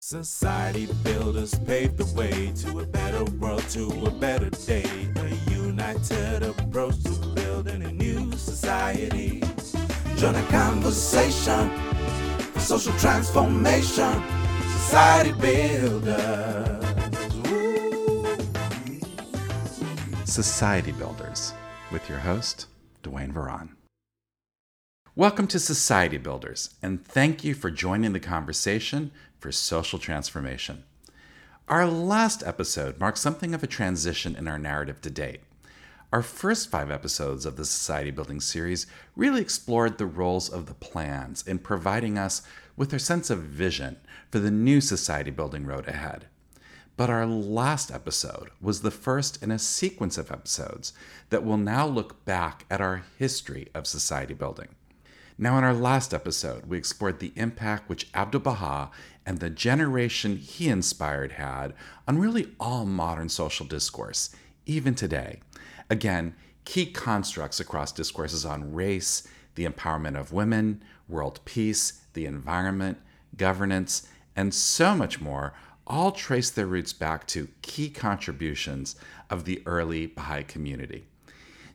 Society builders paved the way to a better world, to a better day. A united approach to building a new society. Join a conversation for social transformation. Society builders. Society Builders with your host, Duane Varan. Welcome to Society Builders, and thank you for joining the conversation for social transformation. Our last episode marked something of a transition in our narrative to date. Our first five episodes of the Society Building series really explored the roles of the plans in providing us with a sense of vision for the new society building road ahead. But our last episode was the first in a sequence of episodes that will now look back at our history of society building. Now, in our last episode, we explored the impact which Abdu'l Baha and the generation he inspired had on really all modern social discourse, even today. Again, key constructs across discourses on race, the empowerment of women, world peace, the environment, governance, and so much more all trace their roots back to key contributions of the early Baha'i community.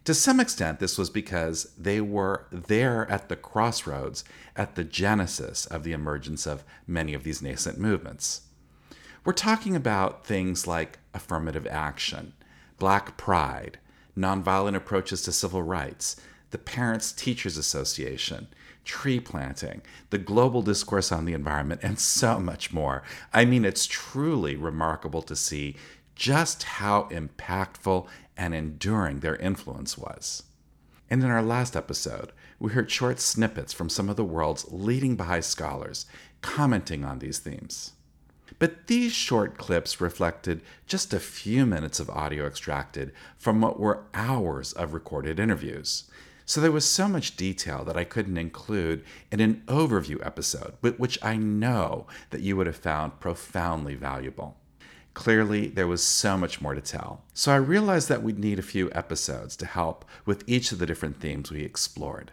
To some extent, this was because they were there at the crossroads, at the genesis of the emergence of many of these nascent movements. We're talking about things like affirmative action, black pride, nonviolent approaches to civil rights, the Parents Teachers Association, tree planting, the global discourse on the environment, and so much more. I mean, it's truly remarkable to see just how impactful and enduring their influence was. And in our last episode, we heard short snippets from some of the world's leading Baha'i scholars commenting on these themes. But these short clips reflected just a few minutes of audio extracted from what were hours of recorded interviews. So there was so much detail that I couldn't include in an overview episode, which I know that you would have found profoundly valuable. Clearly, there was so much more to tell. So I realized that we'd need a few episodes to help with each of the different themes we explored.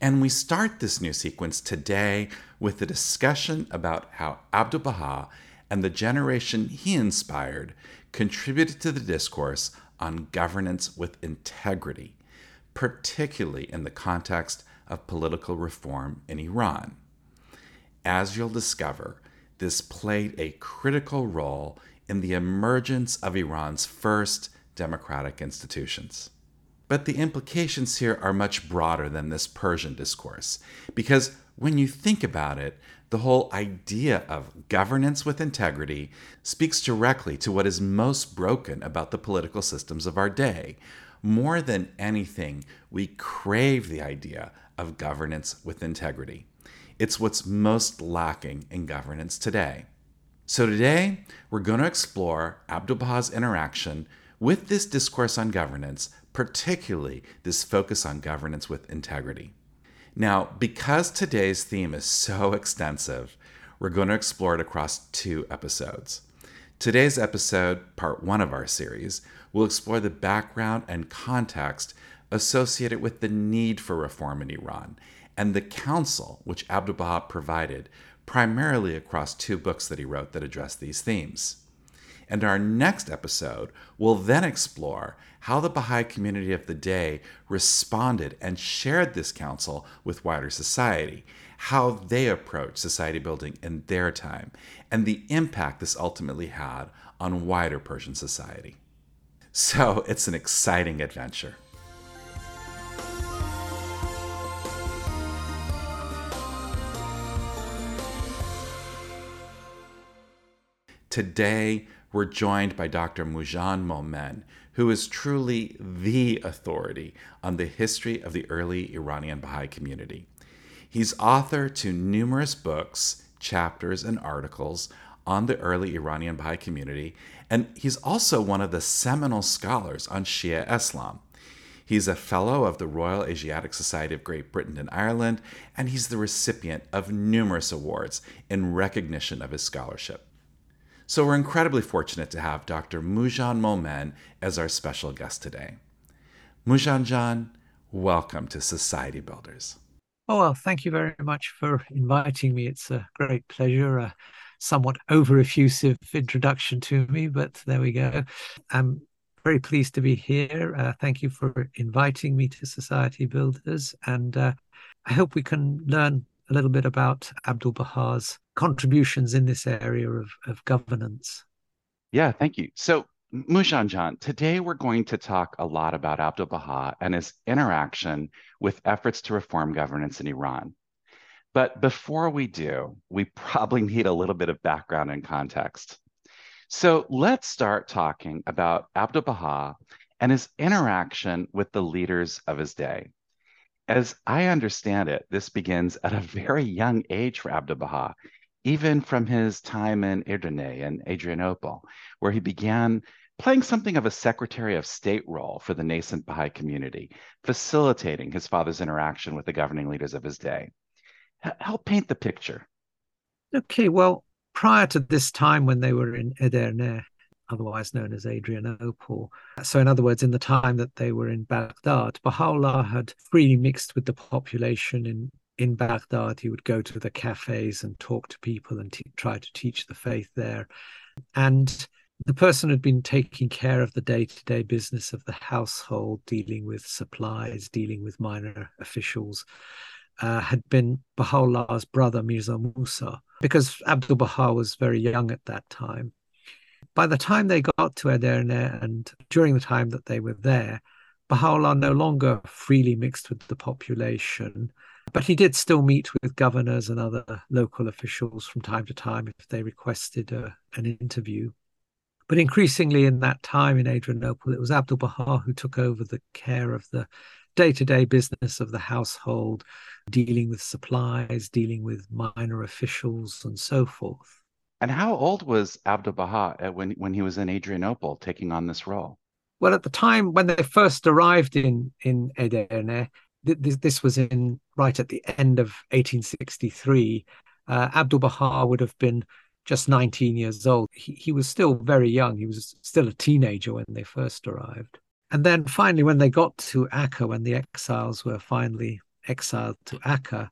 And we start this new sequence today with a discussion about how Abdu'l Baha and the generation he inspired contributed to the discourse on governance with integrity, particularly in the context of political reform in Iran. As you'll discover, this played a critical role in the emergence of Iran's first democratic institutions. But the implications here are much broader than this Persian discourse, because when you think about it, the whole idea of governance with integrity speaks directly to what is most broken about the political systems of our day. More than anything, we crave the idea of governance with integrity. It's what's most lacking in governance today. So today, we're going to explore Abdu'l Baha's interaction with this discourse on governance, particularly this focus on governance with integrity. Now, because today's theme is so extensive, we're going to explore it across two episodes. Today's episode, part one of our series, will explore the background and context associated with the need for reform in Iran and the counsel which Abdu'l Baha provided primarily across two books that he wrote that address these themes. And our next episode will then explore how the Baha'i community of the day responded and shared this counsel with wider society, how they approached society building in their time, and the impact this ultimately had on wider Persian society. So it's an exciting adventure. Today, we're joined by Dr. Moojan Momen, who is truly the authority on the history of the early Iranian Baha'i community. He's author to numerous books, chapters, and articles on the early Iranian Baha'i community, and he's also one of the seminal scholars on Shia Islam. He's a fellow of the Royal Asiatic Society of Great Britain and Ireland, and he's the recipient of numerous awards in recognition of his scholarship. So we're incredibly fortunate to have Dr. Moojan Momen as our special guest today. Moojan Jan, welcome to Society Builders. Oh, well, thank you very much for inviting me. It's a great pleasure A somewhat over effusive introduction to me, but there we go. I'm very pleased to be here. Uh, thank you for inviting me to Society Builders, and uh, I hope we can learn a little bit about Abdul Baha's contributions in this area of, of governance. Yeah, thank you. So, Moojanjan, today we're going to talk a lot about Abdul Baha and his interaction with efforts to reform governance in Iran. But before we do, we probably need a little bit of background and context. So let's start talking about Abdul Baha and his interaction with the leaders of his day. As I understand it, this begins at a very young age for Abdul Baha even from his time in Edirne and Adrianople, where he began playing something of a Secretary of State role for the nascent Baha'i community, facilitating his father's interaction with the governing leaders of his day. H- help paint the picture. Okay, well, prior to this time when they were in Edirne, otherwise known as Adrianople. So, in other words, in the time that they were in Baghdad, Baha'u'llah had freely mixed with the population in in Baghdad, he would go to the cafes and talk to people and try to teach the faith there. And the person had been taking care of the day to day business of the household, dealing with supplies, dealing with minor officials, uh, had been Baha'u'llah's brother, Mirza Musa, because Abdul Baha was very young at that time. By the time they got to Edirne and during the time that they were there, Baha'u'llah no longer freely mixed with the population. But he did still meet with governors and other local officials from time to time if they requested a, uh, an interview. But increasingly in that time in Adrianople, it was Abdul Baha who took over the care of the day to day business of the household, dealing with supplies, dealing with minor officials, and so forth. And how old was Abdul Baha when, when he was in Adrianople taking on this role? Well, at the time when they first arrived in, in Edirne, this, this was in right at the end of 1863. Uh, Abdul Baha would have been just 19 years old. He, he was still very young. He was still a teenager when they first arrived. And then finally, when they got to Akka, when the exiles were finally exiled to Akka,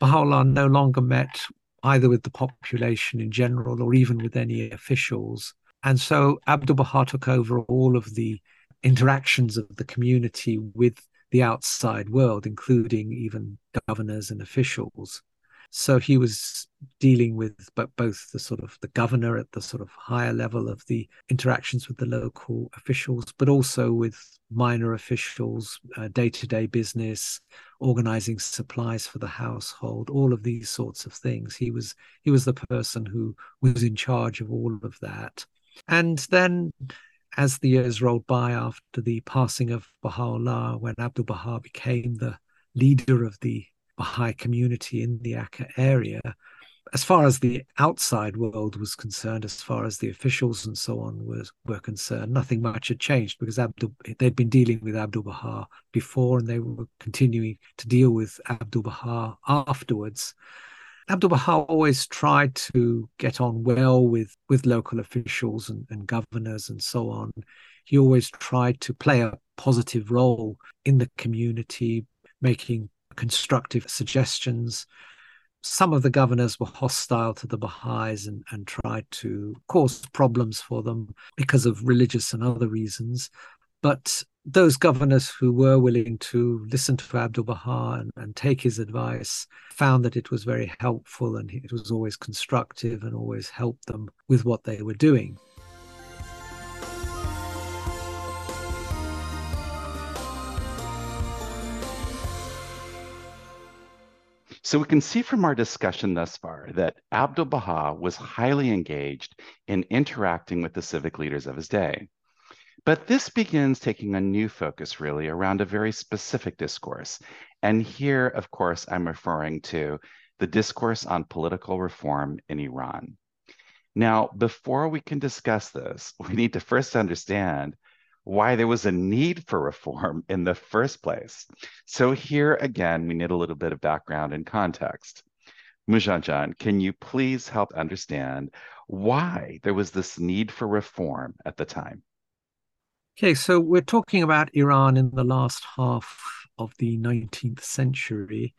Baha'u'llah no longer met either with the population in general or even with any officials. And so Abdul Baha took over all of the interactions of the community with the outside world, including even governors and officials. So he was dealing with but both the sort of the governor at the sort of higher level of the interactions with the local officials, but also with minor officials, day to day business, organizing supplies for the household, all of these sorts of things. He was he was the person who was in charge of all of that. And then as the years rolled by after the passing of Baha'u'llah, when Abdul Baha became the leader of the Baha'i community in the Akka area, as far as the outside world was concerned, as far as the officials and so on was were concerned, nothing much had changed because Abdul they'd been dealing with Abdul Baha before, and they were continuing to deal with Abdul Baha afterwards. Abdul Baha always tried to get on well with, with local officials and, and governors and so on. He always tried to play a positive role in the community, making constructive suggestions. Some of the governors were hostile to the Baha'is and, and tried to cause problems for them because of religious and other reasons. But those governors who were willing to listen to Abdul Baha and, and, take his advice found that it was very helpful and it was always constructive and always helped them with what they were doing. So we can see from our discussion thus far that Abdul Baha was highly engaged in interacting with the civic leaders of his day. But this begins taking a new focus, really, around a very specific discourse. And here, of course, I'm referring to the discourse on political reform in Iran. Now, before we can discuss this, we need to first understand why there was a need for reform in the first place. So, here again, we need a little bit of background and context. Moojanjan, can you please help understand why there was this need for reform at the time? Okay, so we're talking about Iran in the last half of the 19th century,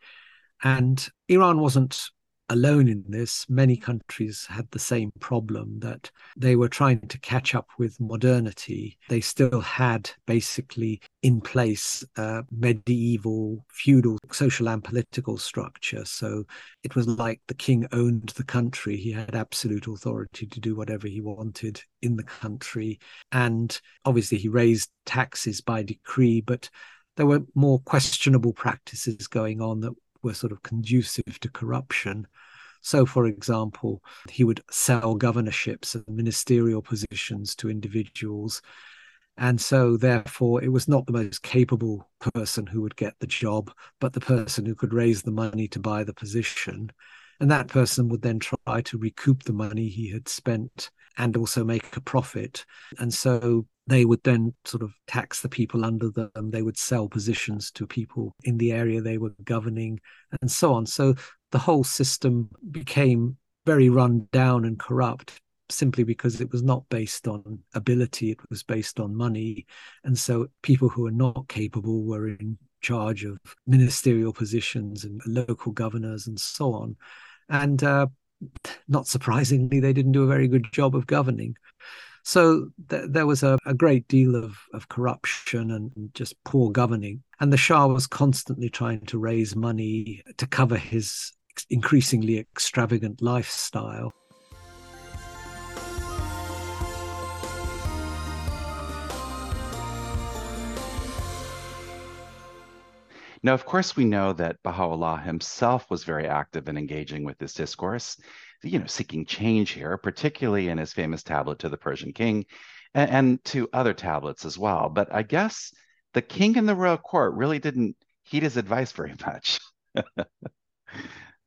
and Iran wasn't alone in this. Many countries had the same problem that they were trying to catch up with modernity. They still had basically in place a medieval feudal social and political structure. So it was like the king owned the country. He had absolute authority to do whatever he wanted in the country. And obviously, he raised taxes by decree, but there were more questionable practices going on that were sort of conducive to corruption. So, for example, he would sell governorships and ministerial positions to individuals. And so, therefore, it was not the most capable person who would get the job, but the person who could raise the money to buy the position. And that person would then try to recoup the money he had spent and also make a profit. And so they would then sort of tax the people under them. They would sell positions to people in the area they were governing and so on. So the whole system became very run down and corrupt simply because it was not based on ability, it was based on money. And so people who were not capable were in charge of ministerial positions and local governors and so on. And uh, not surprisingly, they didn't do a very good job of governing. So th- there was a, a, great deal of, of corruption and just poor governing. And the Shah was constantly trying to raise money to cover his increasingly extravagant lifestyle. Now, of course, we know that Baha'u'llah himself was very active in engaging with this discourse, you know, seeking change here, particularly in his famous tablet to the Persian king and, and to other tablets as well. But I guess the king and the royal court really didn't heed his advice very much.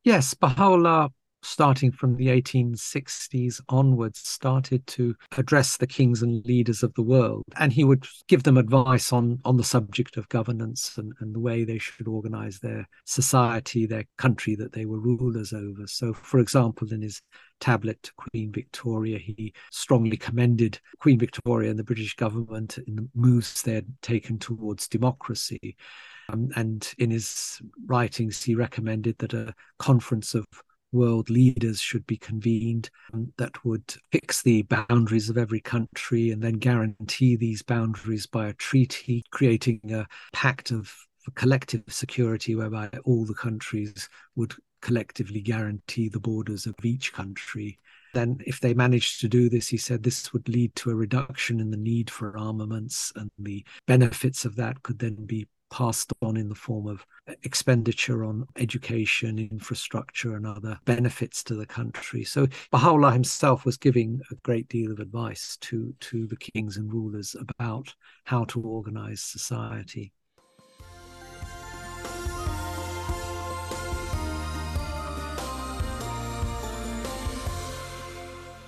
yes, Baha'u'llah starting from the 1860s onwards, started to address the kings and leaders of the world. And he would give them advice on, on the subject of governance and, and the way they should organize their society, their country that they were rulers over. So, for example, in his tablet to Queen Victoria, he strongly commended Queen Victoria and the British government in the moves they had taken towards democracy. Um, and in his writings, he recommended that a conference of world leaders should be convened um, that would fix the boundaries of every country and then guarantee these boundaries by a treaty, creating a pact of collective security whereby all the countries would collectively guarantee the borders of each country. Then, if they managed to do this, he said this would lead to a reduction in the need for armaments, and the benefits of that could then be passed on in the form of expenditure on education, infrastructure, and other benefits to the country. So Baha'u'llah himself was giving a great deal of advice to, to the kings and rulers about how to organize society.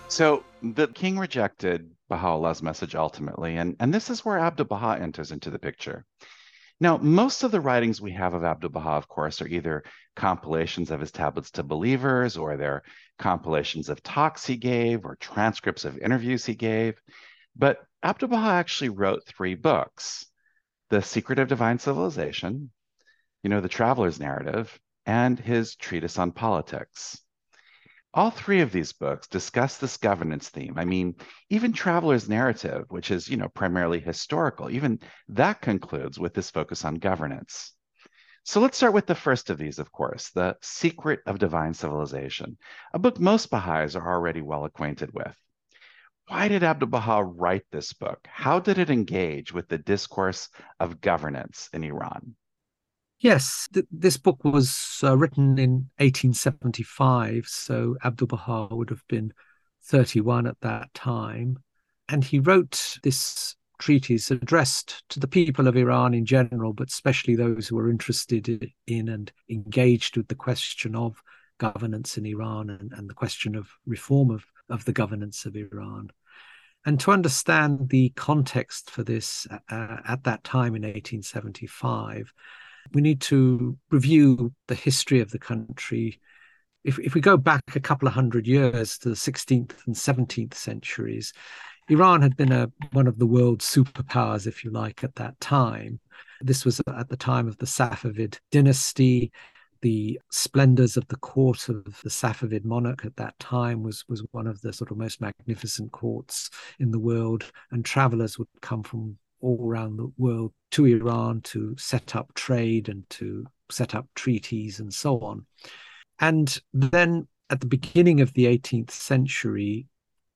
So the king rejected Baha'u'llah's message ultimately, and, and this is where Abdu'l Baha enters into the picture. Now, most of the writings we have of Abdu'l Baha, of course, are either compilations of his tablets to believers, or they're compilations of talks he gave, or transcripts of interviews he gave. But Abdu'l Baha actually wrote three books The Secret of Divine Civilization, you know, The Traveler's Narrative, and his Treatise on Politics. All three of these books discuss this governance theme. I mean, even Traveler's Narrative, which is, you know, primarily historical, even that concludes with this focus on governance. So let's start with the first of these, of course, The Secret of Divine Civilization, a book most Baha'is are already well acquainted with. Why did Abdu'l Baha write this book? How did it engage with the discourse of governance in Iran? Yes, th- this book was uh, written in 1875, so Abdu'l Baha would have been 31 at that time. And he wrote this treatise addressed to the people of Iran in general, but especially those who were interested in and engaged with the question of governance in Iran and, and the question of reform of, of the governance of Iran. And to understand the context for this uh, at that time in 1875, we need to review the history of the country. If, if we go back a couple of hundred years to the 16th and 17th centuries, Iran had been a, one of the world's superpowers, if you like, at that time. This was at the time of the Safavid dynasty. the splendors of the court of the Safavid monarch at that time was was one of the sort of most magnificent courts in the world, and travelers would come from all around the world to Iran to set up trade and to set up treaties and so on. And then at the beginning of the 18th century,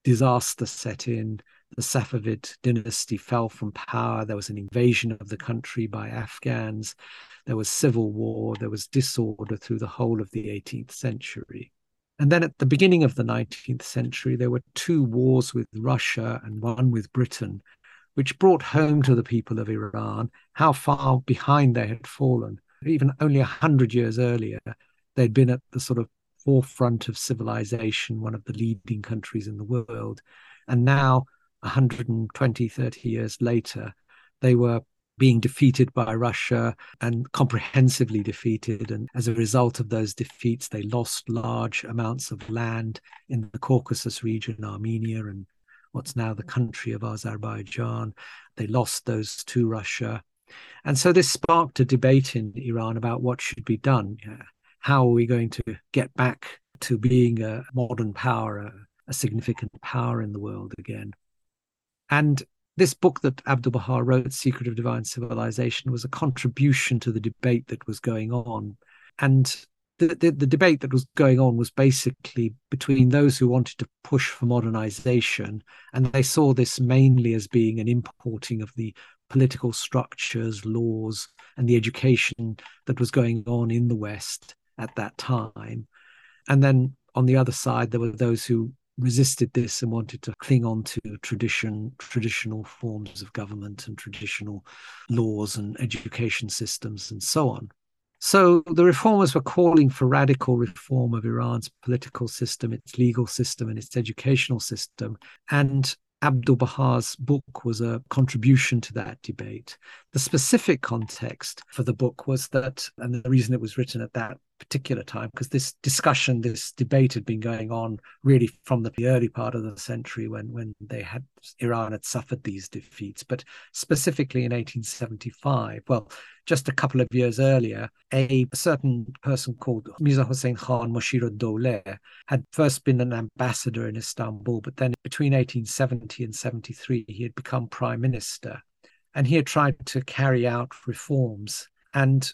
disaster set in. The Safavid dynasty fell from power. There was an invasion of the country by Afghans. There was civil war. There was disorder through the whole of the 18th century. And then at the beginning of the 19th century, there were two wars with Russia and one with Britain, which brought home to the people of Iran how far behind they had fallen. Even only a hundred years earlier, they'd been at the sort of forefront of civilization, one of the leading countries in the world. And now, 120, 30 years later, they were being defeated by Russia and comprehensively defeated. And as a result of those defeats, they lost large amounts of land in the Caucasus region, Armenia, and what's now the country of Azerbaijan. They lost those to Russia. And so this sparked a debate in Iran about what should be done how are we going to get back to being a modern power, a, a significant power in the world again? And this book that Abdul Baha wrote, Secret of Divine Civilization, was a contribution to the debate that was going on. And the, the, debate that was going on was basically between those who wanted to push for modernization, and they saw this mainly as being an importing of the political structures, laws, and the education that was going on in the West at that time. And then on the other side, there were those who resisted this and wanted to cling on to tradition, traditional forms of government and traditional laws and education systems and so on. So the reformers were calling for radical reform of Iran's political system, its legal system, and its educational system. And Abdul Baha's book was a contribution to that debate. The specific context for the book was that, and the reason it was written at that particular time because this discussion, this debate had been going on really from the early part of the century when when they had Iran had suffered these defeats. But specifically in 1875, well, just a couple of years earlier, a certain person called Mirza Hossein Khan Moshir Dowleh had first been an ambassador in Istanbul, but then between 1870 and 73, he had become prime minister. And he had tried to carry out reforms. And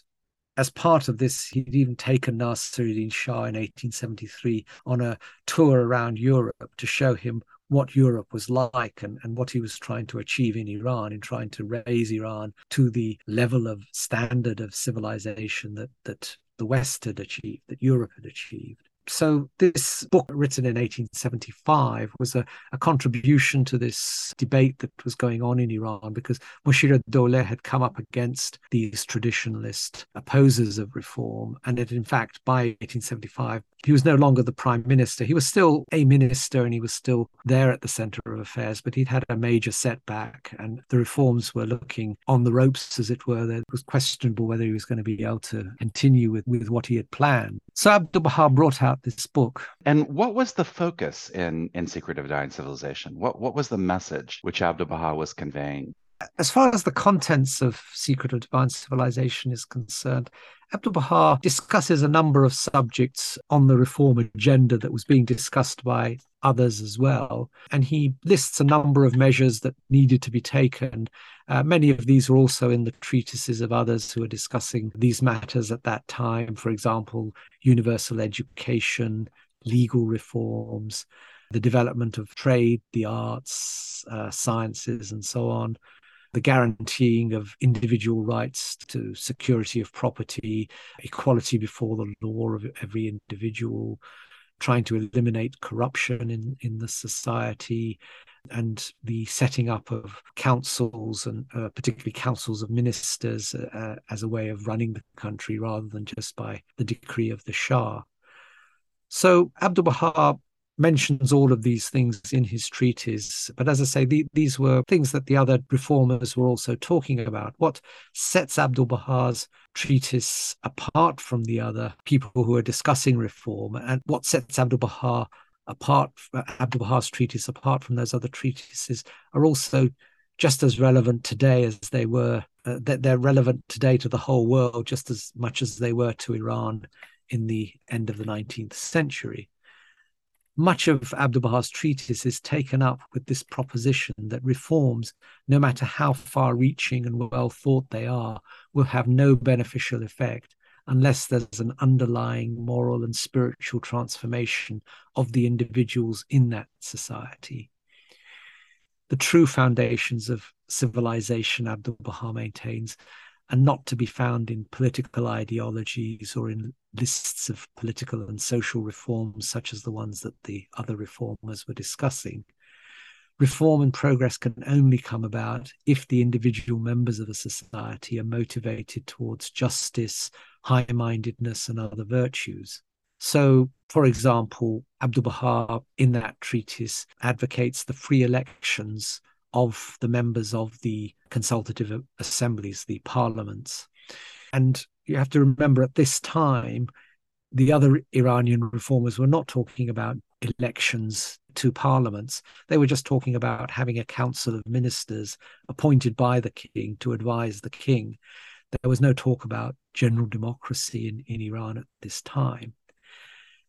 as part of this, he'd even taken Nasiruddin Shah in 1873 on a tour around Europe to show him what Europe was like and, and what he was trying to achieve in Iran, in trying to raise Iran to the level of standard of civilization that, that the West had achieved, that Europe had achieved so this book written in 1875 was a, a, contribution to this debate that was going on in Iran because Moshir Dowleh had come up against these traditionalist opposers of reform. And it in fact by 1875 he was no longer the prime minister. He was still a minister and he was still there at the center of affairs but he'd had a major setback and the reforms were looking on the ropes as it were. It was questionable whether he was going to be able to continue with, with what he had planned. So Abdul Baha brought out this book. And what was the focus in, in Secret of Divine Civilization? What, what was the message which Abdu'l Baha was conveying? As far as the contents of Secret of Divine Civilization is concerned, Abdu'l Baha discusses a number of subjects on the reform agenda that was being discussed by others as well. And he lists a number of measures that needed to be taken. Uh, many of these are also in the treatises of others who are discussing these matters at that time. For example, universal education, legal reforms, the development of trade, the arts, uh, sciences, and so on the guaranteeing of individual rights to security of property, equality before the law of every individual, trying to eliminate corruption in, in the society, and the setting up of councils and uh, particularly councils of ministers uh, as a way of running the country rather than just by the decree of the Shah. So Abdul Baha mentions all of these things in his treatise. But as I say, the, these were things that the other reformers were also talking about. What sets Abdul Baha's treatise apart from the other people who are discussing reform, and what sets Abdul Baha apart, Abdul Baha's treatise apart from those other treatises, are also just as relevant today as they were, uh, that they're relevant today to the whole world just as much as they were to Iran in the end of the 19th century. Much of Abdu'l Baha's treatise is taken up with this proposition that reforms, no matter how far reaching and well thought they are, will have no beneficial effect unless there's an underlying moral and spiritual transformation of the individuals in that society. The true foundations of civilization, Abdu'l Baha maintains, are not to be found in political ideologies or in lists of political and social reforms, such as the ones that the other reformers were discussing. Reform and progress can only come about if the individual members of a society are motivated towards justice, high mindedness, and other virtues. So, for example, Abdu'l Baha in that treatise advocates the free elections of the members of the consultative assemblies, the parliaments. And you have to remember at this time, the other Iranian reformers were not talking about elections to parliaments. They were just talking about having a council of ministers appointed by the king to advise the king. There was no talk about general democracy in, in Iran at this time.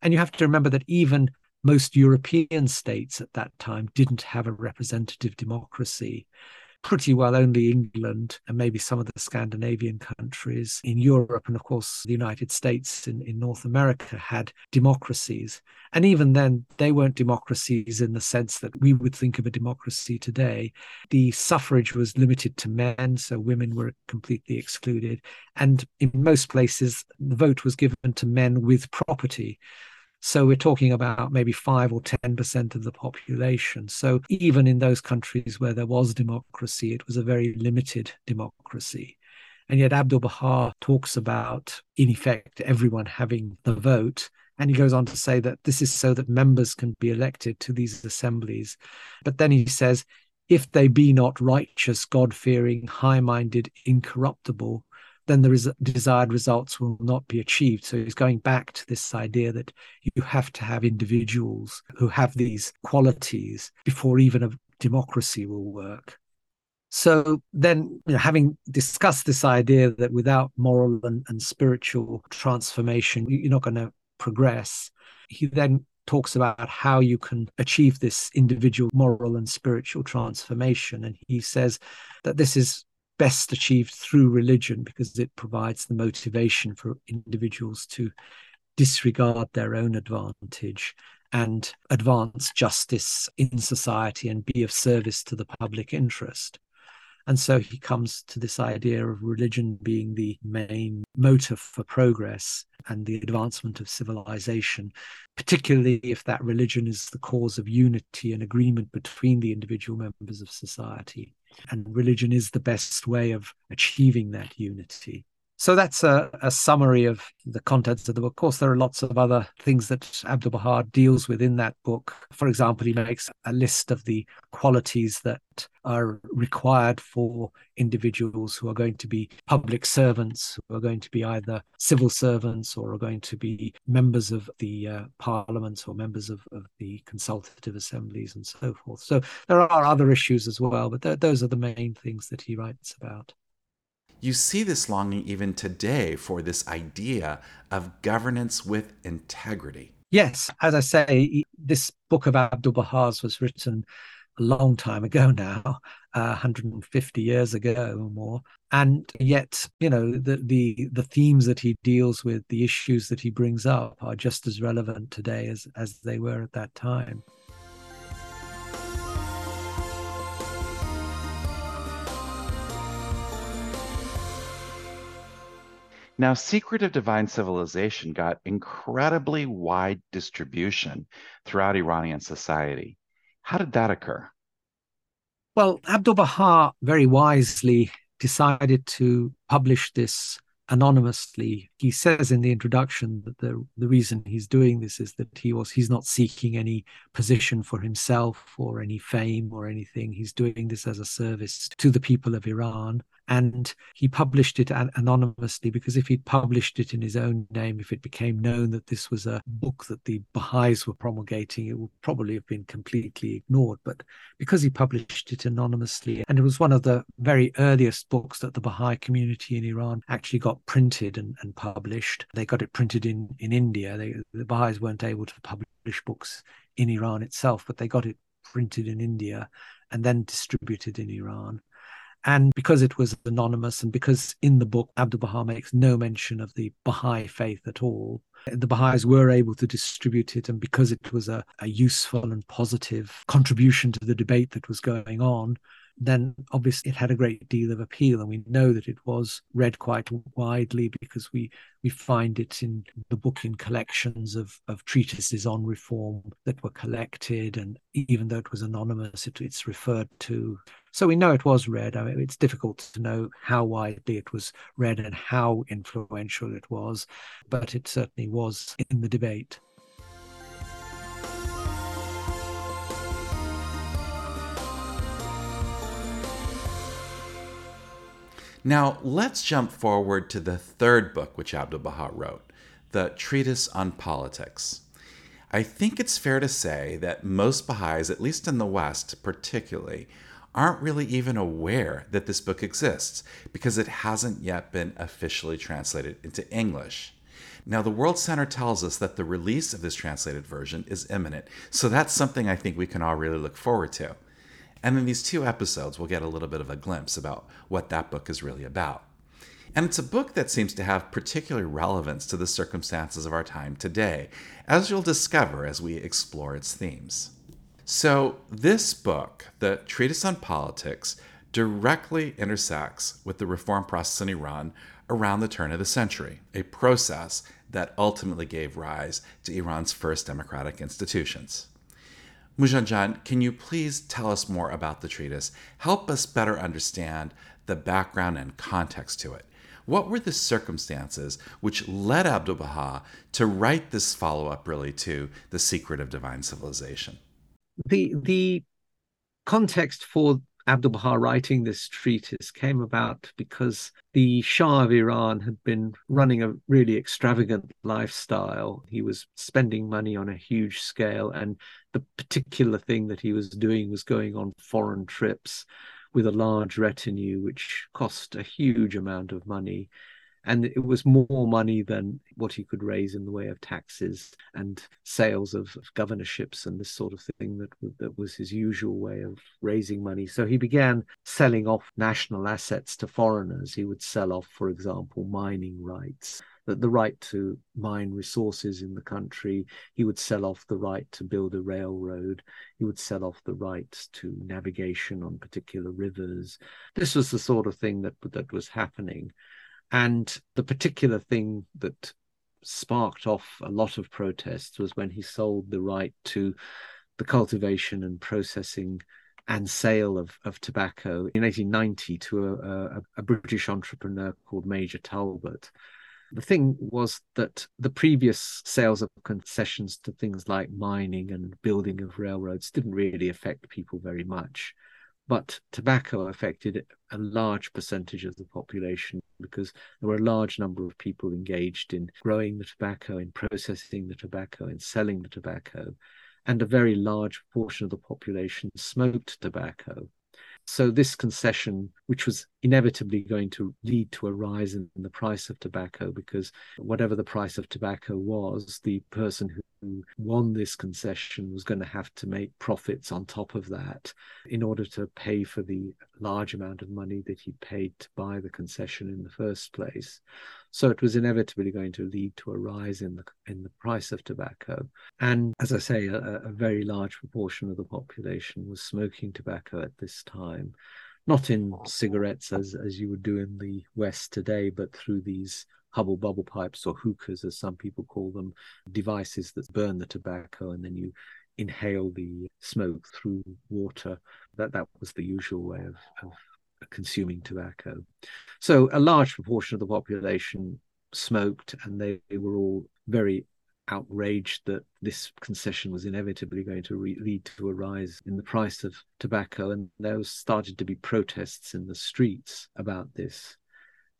And you have to remember that even most European states at that time didn't have a representative democracy pretty well only England and maybe some of the Scandinavian countries in Europe and, of course, the United States in, in North America had democracies. And even then, they weren't democracies in the sense that we would think of a democracy today. The suffrage was limited to men, so women were completely excluded. And in most places, the vote was given to men with property. So we're talking about maybe five or 10% of the population. So even in those countries where there was democracy, it was a very limited democracy. And yet Abdu'l Baha talks about, in effect, everyone having the vote. And he goes on to say that this is so that members can be elected to these assemblies. But then he says, if they be not righteous, God fearing, high minded, incorruptible, then the res- desired results will not be achieved. So he's going back to this idea that you have to have individuals who have these qualities before even a democracy will work. So then, you know, having discussed this idea that without moral and, and spiritual transformation, you're not going to progress, he then talks about how you can achieve this individual moral and spiritual transformation. And he says that this is best achieved through religion because it provides the motivation for individuals to disregard their own advantage and advance justice in society and be of service to the public interest. And so he comes to this idea of religion being the main motive for progress and the advancement of civilization, particularly if that religion is the cause of unity and agreement between the individual members of society. And religion is the best way of achieving that unity. So that's a, a, summary of the contents of the book. Of course, there are lots of other things that Abdu'l Baha deals with in that book. For example, he makes a list of the qualities that are required for individuals who are going to be public servants, who are going to be either civil servants or are going to be members of the uh, parliaments or members of, of, the consultative assemblies and so forth. So there are other issues as well, but th- those are the main things that he writes about you see this longing even today for this idea of governance with integrity. Yes, as I say, this book of Abdu'l Baha's was written a long time ago now, uh, 150 years ago or more, and yet, you know, the the the themes that he deals with, the issues that he brings up, are just as relevant today as as they were at that time. Now, Secret of Divine Civilization got incredibly wide distribution throughout Iranian society. How did that occur? Well, Abdu'l Baha very wisely decided to publish this anonymously. He says in the introduction that the, the reason he's doing this is that he was he's not seeking any position for himself or any fame or anything. He's doing this as a service to the people of Iran and he published it anonymously because if he'd published it in his own name, if it became known that this was a book that the Baha'is were promulgating, it would probably have been completely ignored. But because he published it anonymously, and it was one of the very earliest books that the Baha'i community in Iran actually got printed and, and published, they got it printed in, in India. They, the Baha'is weren't able to publish books in Iran itself, but they got it printed in India and then distributed in Iran. And because it was anonymous, and because in the book Abdul Baha makes no mention of the Baha'i faith at all, the Baha'is were able to distribute it. And because it was a, a useful and positive contribution to the debate that was going on, then obviously it had a great deal of appeal and we know that it was read quite widely because we we find it in the book in collections of of treatises on reform that were collected and even though it was anonymous it, it's referred to. So we know it was read. I mean, it's difficult to know how widely it was read and how influential it was but it certainly was in the debate Now, let's jump forward to the third book which Abdu'l Baha wrote, the Treatise on Politics. I think it's fair to say that most Baha'is, at least in the West particularly, aren't really even aware that this book exists because it hasn't yet been officially translated into English. Now, the World Center tells us that the release of this translated version is imminent, so that's something I think we can all really look forward to. And in these two episodes, we'll get a little bit of a glimpse about what that book is really about. And it's a book that seems to have particular relevance to the circumstances of our time today, as you'll discover as we explore its themes. So, this book, the Treatise on Politics, directly intersects with the reform process in Iran around the turn of the century, a process that ultimately gave rise to Iran's first democratic institutions. Moojanjan, can you please tell us more about the treatise? Help us better understand the background and context to it. What were the circumstances which led Abdu'l Baha to write this follow up, really, to The Secret of Divine Civilization? The, the context for Abdu'l Baha writing this treatise came about because the Shah of Iran had been running a really extravagant lifestyle. He was spending money on a huge scale, and the particular thing that he was doing was going on foreign trips with a large retinue, which cost a huge amount of money and it was more money than what he could raise in the way of taxes and sales of, of governorships and this sort of thing that, that was his usual way of raising money. So he began selling off national assets to foreigners. He would sell off, for example, mining rights that the right to mine resources in the country. He would sell off the right to build a railroad. He would sell off the rights to navigation on particular rivers. This was the sort of thing that that was happening. And the particular thing that sparked off a lot of protests was when he sold the right to the cultivation and processing and sale of, of tobacco in 1890 to a, a, a British entrepreneur called Major Talbot. The thing was that the previous sales of concessions to things like mining and building of railroads didn't really affect people very much. But tobacco affected a large percentage of the population because there were a large number of people engaged in growing the tobacco, in processing the tobacco, in selling the tobacco, and a very large portion of the population smoked tobacco. So, this concession, which was inevitably going to lead to a rise in the price of tobacco, because whatever the price of tobacco was, the person who won this concession was going to have to make profits on top of that in order to pay for the large amount of money that he paid to buy the concession in the first place. So it was inevitably going to lead to a rise in the in the price of tobacco. And as I say, a, a very large proportion of the population was smoking tobacco at this time, not in cigarettes as as you would do in the West today, but through these hubble bubble pipes or hookahs, as some people call them, devices that burn the tobacco and then you inhale the smoke through water. That that was the usual way of, of consuming tobacco. So a large proportion of the population smoked, and they, they were all very outraged that this concession was inevitably going to re- lead to a rise in the price of tobacco, and there started to be protests in the streets about this.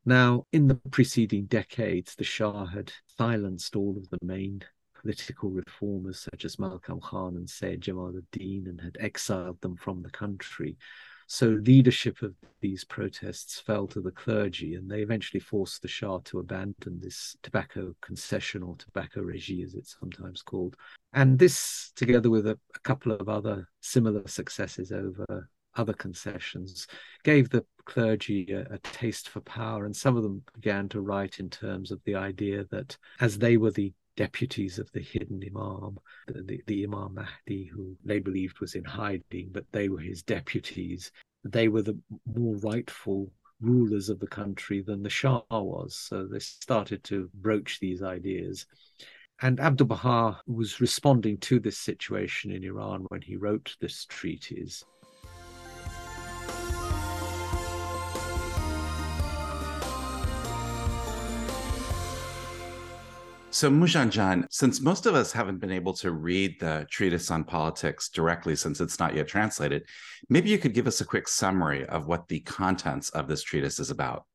Now, in the preceding decades, the Shah had silenced all of the main political reformers such as Malcolm Khan and Sayyid Jamaluddin and had exiled them from the country. So leadership of these protests fell to the clergy, and they eventually forced the Shah to abandon this tobacco concession or tobacco regime, as it's sometimes called. And this, together with a, a couple of other similar successes over other concessions, gave the clergy a, a, taste for power. And some of them began to write in terms of the idea that as they were the deputies of the hidden Imam, the, the, the, Imam Mahdi, who they believed was in hiding, but they were his deputies. They were the more rightful rulers of the country than the Shah was. So they started to broach these ideas. And Abdul Baha was responding to this situation in Iran when he wrote this treatise. So, Moojanjan, since most of us haven't been able to read the treatise on politics directly since it's not yet translated, maybe you could give us a quick summary of what the contents of this treatise is about.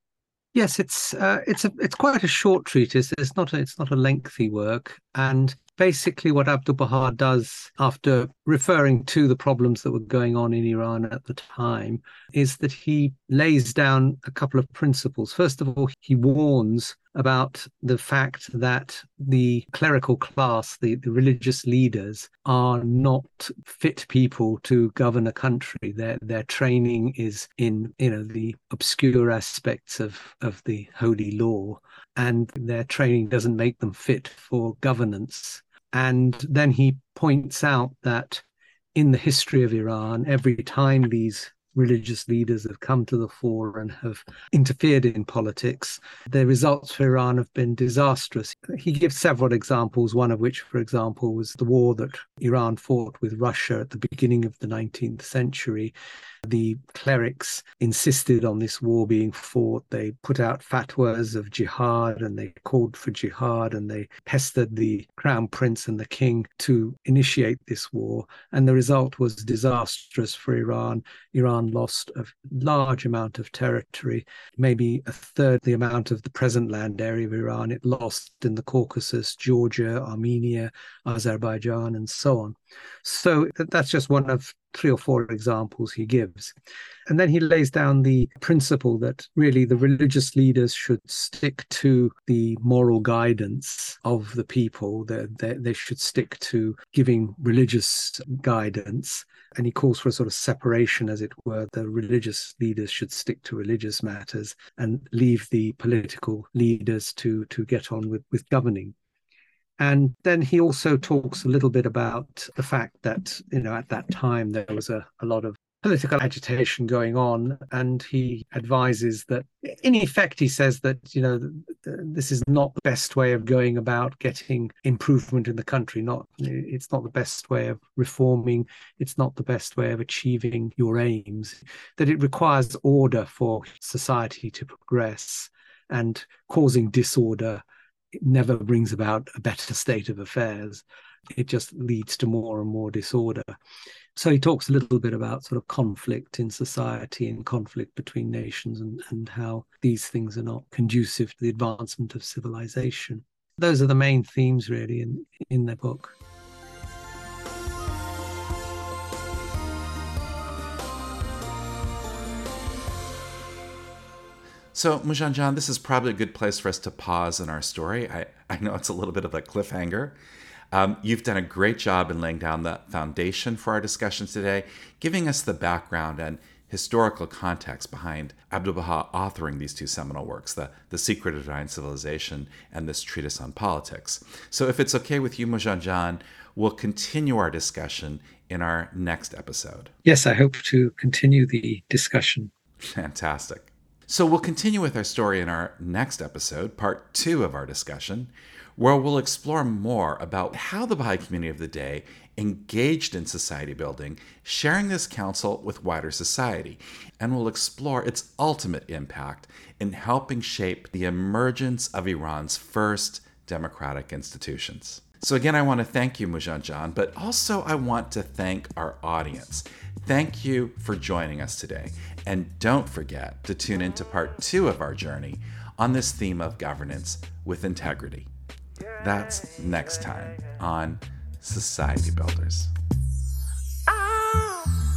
Yes, it's uh, it's a it's quite a short treatise. It's not a, it's not a lengthy work, and basically what Abdul Baha does after referring to the problems that were going on in Iran at the time is that he lays down a couple of principles. First of all, he warns about the fact that the clerical class, the, the religious leaders, are not fit people to govern a country. Their their training is in you know the obscure aspects of, of the holy law, and their training doesn't make them fit for governance. And then he points out that in the history of Iran, every time these religious leaders have come to the fore and have interfered in politics, the results for Iran have been disastrous. He gives several examples, one of which, for example, was the war that Iran fought with Russia at the beginning of the 19th century. The clerics insisted on this war being fought. They put out fatwas of jihad and they called for jihad and they pestered the crown prince and the king to initiate this war. And the result was disastrous for Iran. Iran lost a large amount of territory, maybe a third the amount of the present land area of Iran. It lost in the Caucasus, Georgia, Armenia, Azerbaijan, and so on. So that's just one of three or four examples he gives. And then he lays down the principle that really the religious leaders should stick to the moral guidance of the people, that they, they, should stick to giving religious guidance. And he calls for a sort of separation, as it were. The religious leaders should stick to religious matters and leave the political leaders to, to get on with, with governing. And then he also talks a little bit about the fact that, you know, at that time there was a, a lot of political agitation going on. And he advises that, in effect, he says that, you know, this is not the best way of going about getting improvement in the country. Not, it's not the best way of reforming. It's not the best way of achieving your aims. That it requires order for society to progress and causing disorder it never brings about a better state of affairs. It just leads to more and more disorder. So he talks a little bit about sort of conflict in society and conflict between nations and, and how these things are not conducive to the advancement of civilization. Those are the main themes really in, in the book. So, Moojanjan, this is probably a good place for us to pause in our story. I, I know it's a little bit of a cliffhanger. Um, you've done a great job in laying down the foundation for our discussion today, giving us the background and historical context behind Abdu'l Baha authoring these two seminal works, the, the Secret of Divine Civilization and this treatise on politics. So, if it's okay with you, Moojanjan, we'll continue our discussion in our next episode. Yes, I hope to continue the discussion. Fantastic. So we'll continue with our story in our next episode, part two of our discussion, where we'll explore more about how the Baha'i community of the day engaged in society building, sharing this counsel with wider society, and we'll explore its ultimate impact in helping shape the emergence of Iran's first democratic institutions. So, again, I want to thank you, Moojanjan, but also I want to thank our audience. Thank you for joining us today. And don't forget to tune into part two of our journey on this theme of governance with integrity. That's next time on Society Builders.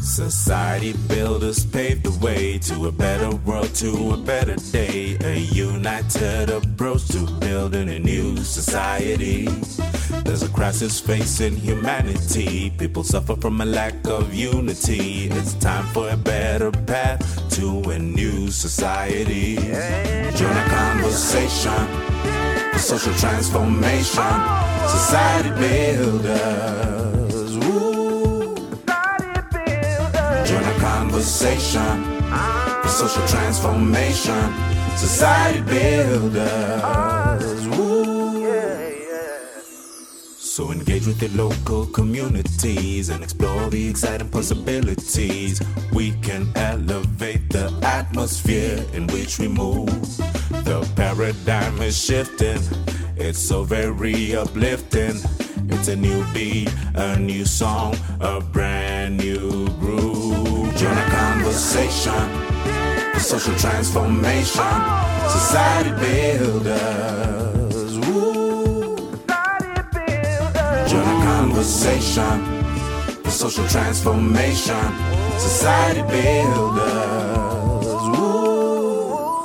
Society builders pave the way to a better world, to a better day. A united approach to building a new society. There's a crisis facing humanity. People suffer from a lack of unity. It's time for a better path to a new society. Join a conversation for social transformation. Society builders. Join a conversation for social transformation. Society builders. So engage with your local communities and explore the exciting possibilities. We can elevate the atmosphere in which we move. The paradigm is shifting. It's so very uplifting. It's a new beat, a new song, a brand new groove. Join a conversation for social transformation. Society builders. Conversation social transformation. Society builders. Woo.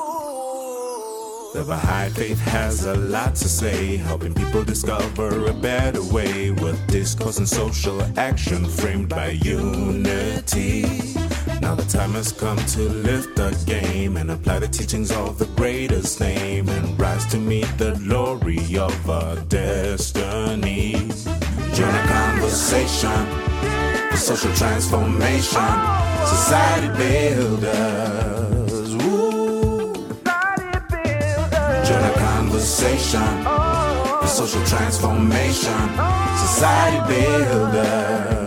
The Baha'i Faith has a lot to say, helping people discover a better way with discourse and social action framed by unity. Now the time has come to lift the game and apply the teachings of the greatest name and rise to meet the glory of our destiny. Join a conversation for social transformation. Society builders. Woo. Join a conversation for social transformation. Society builders.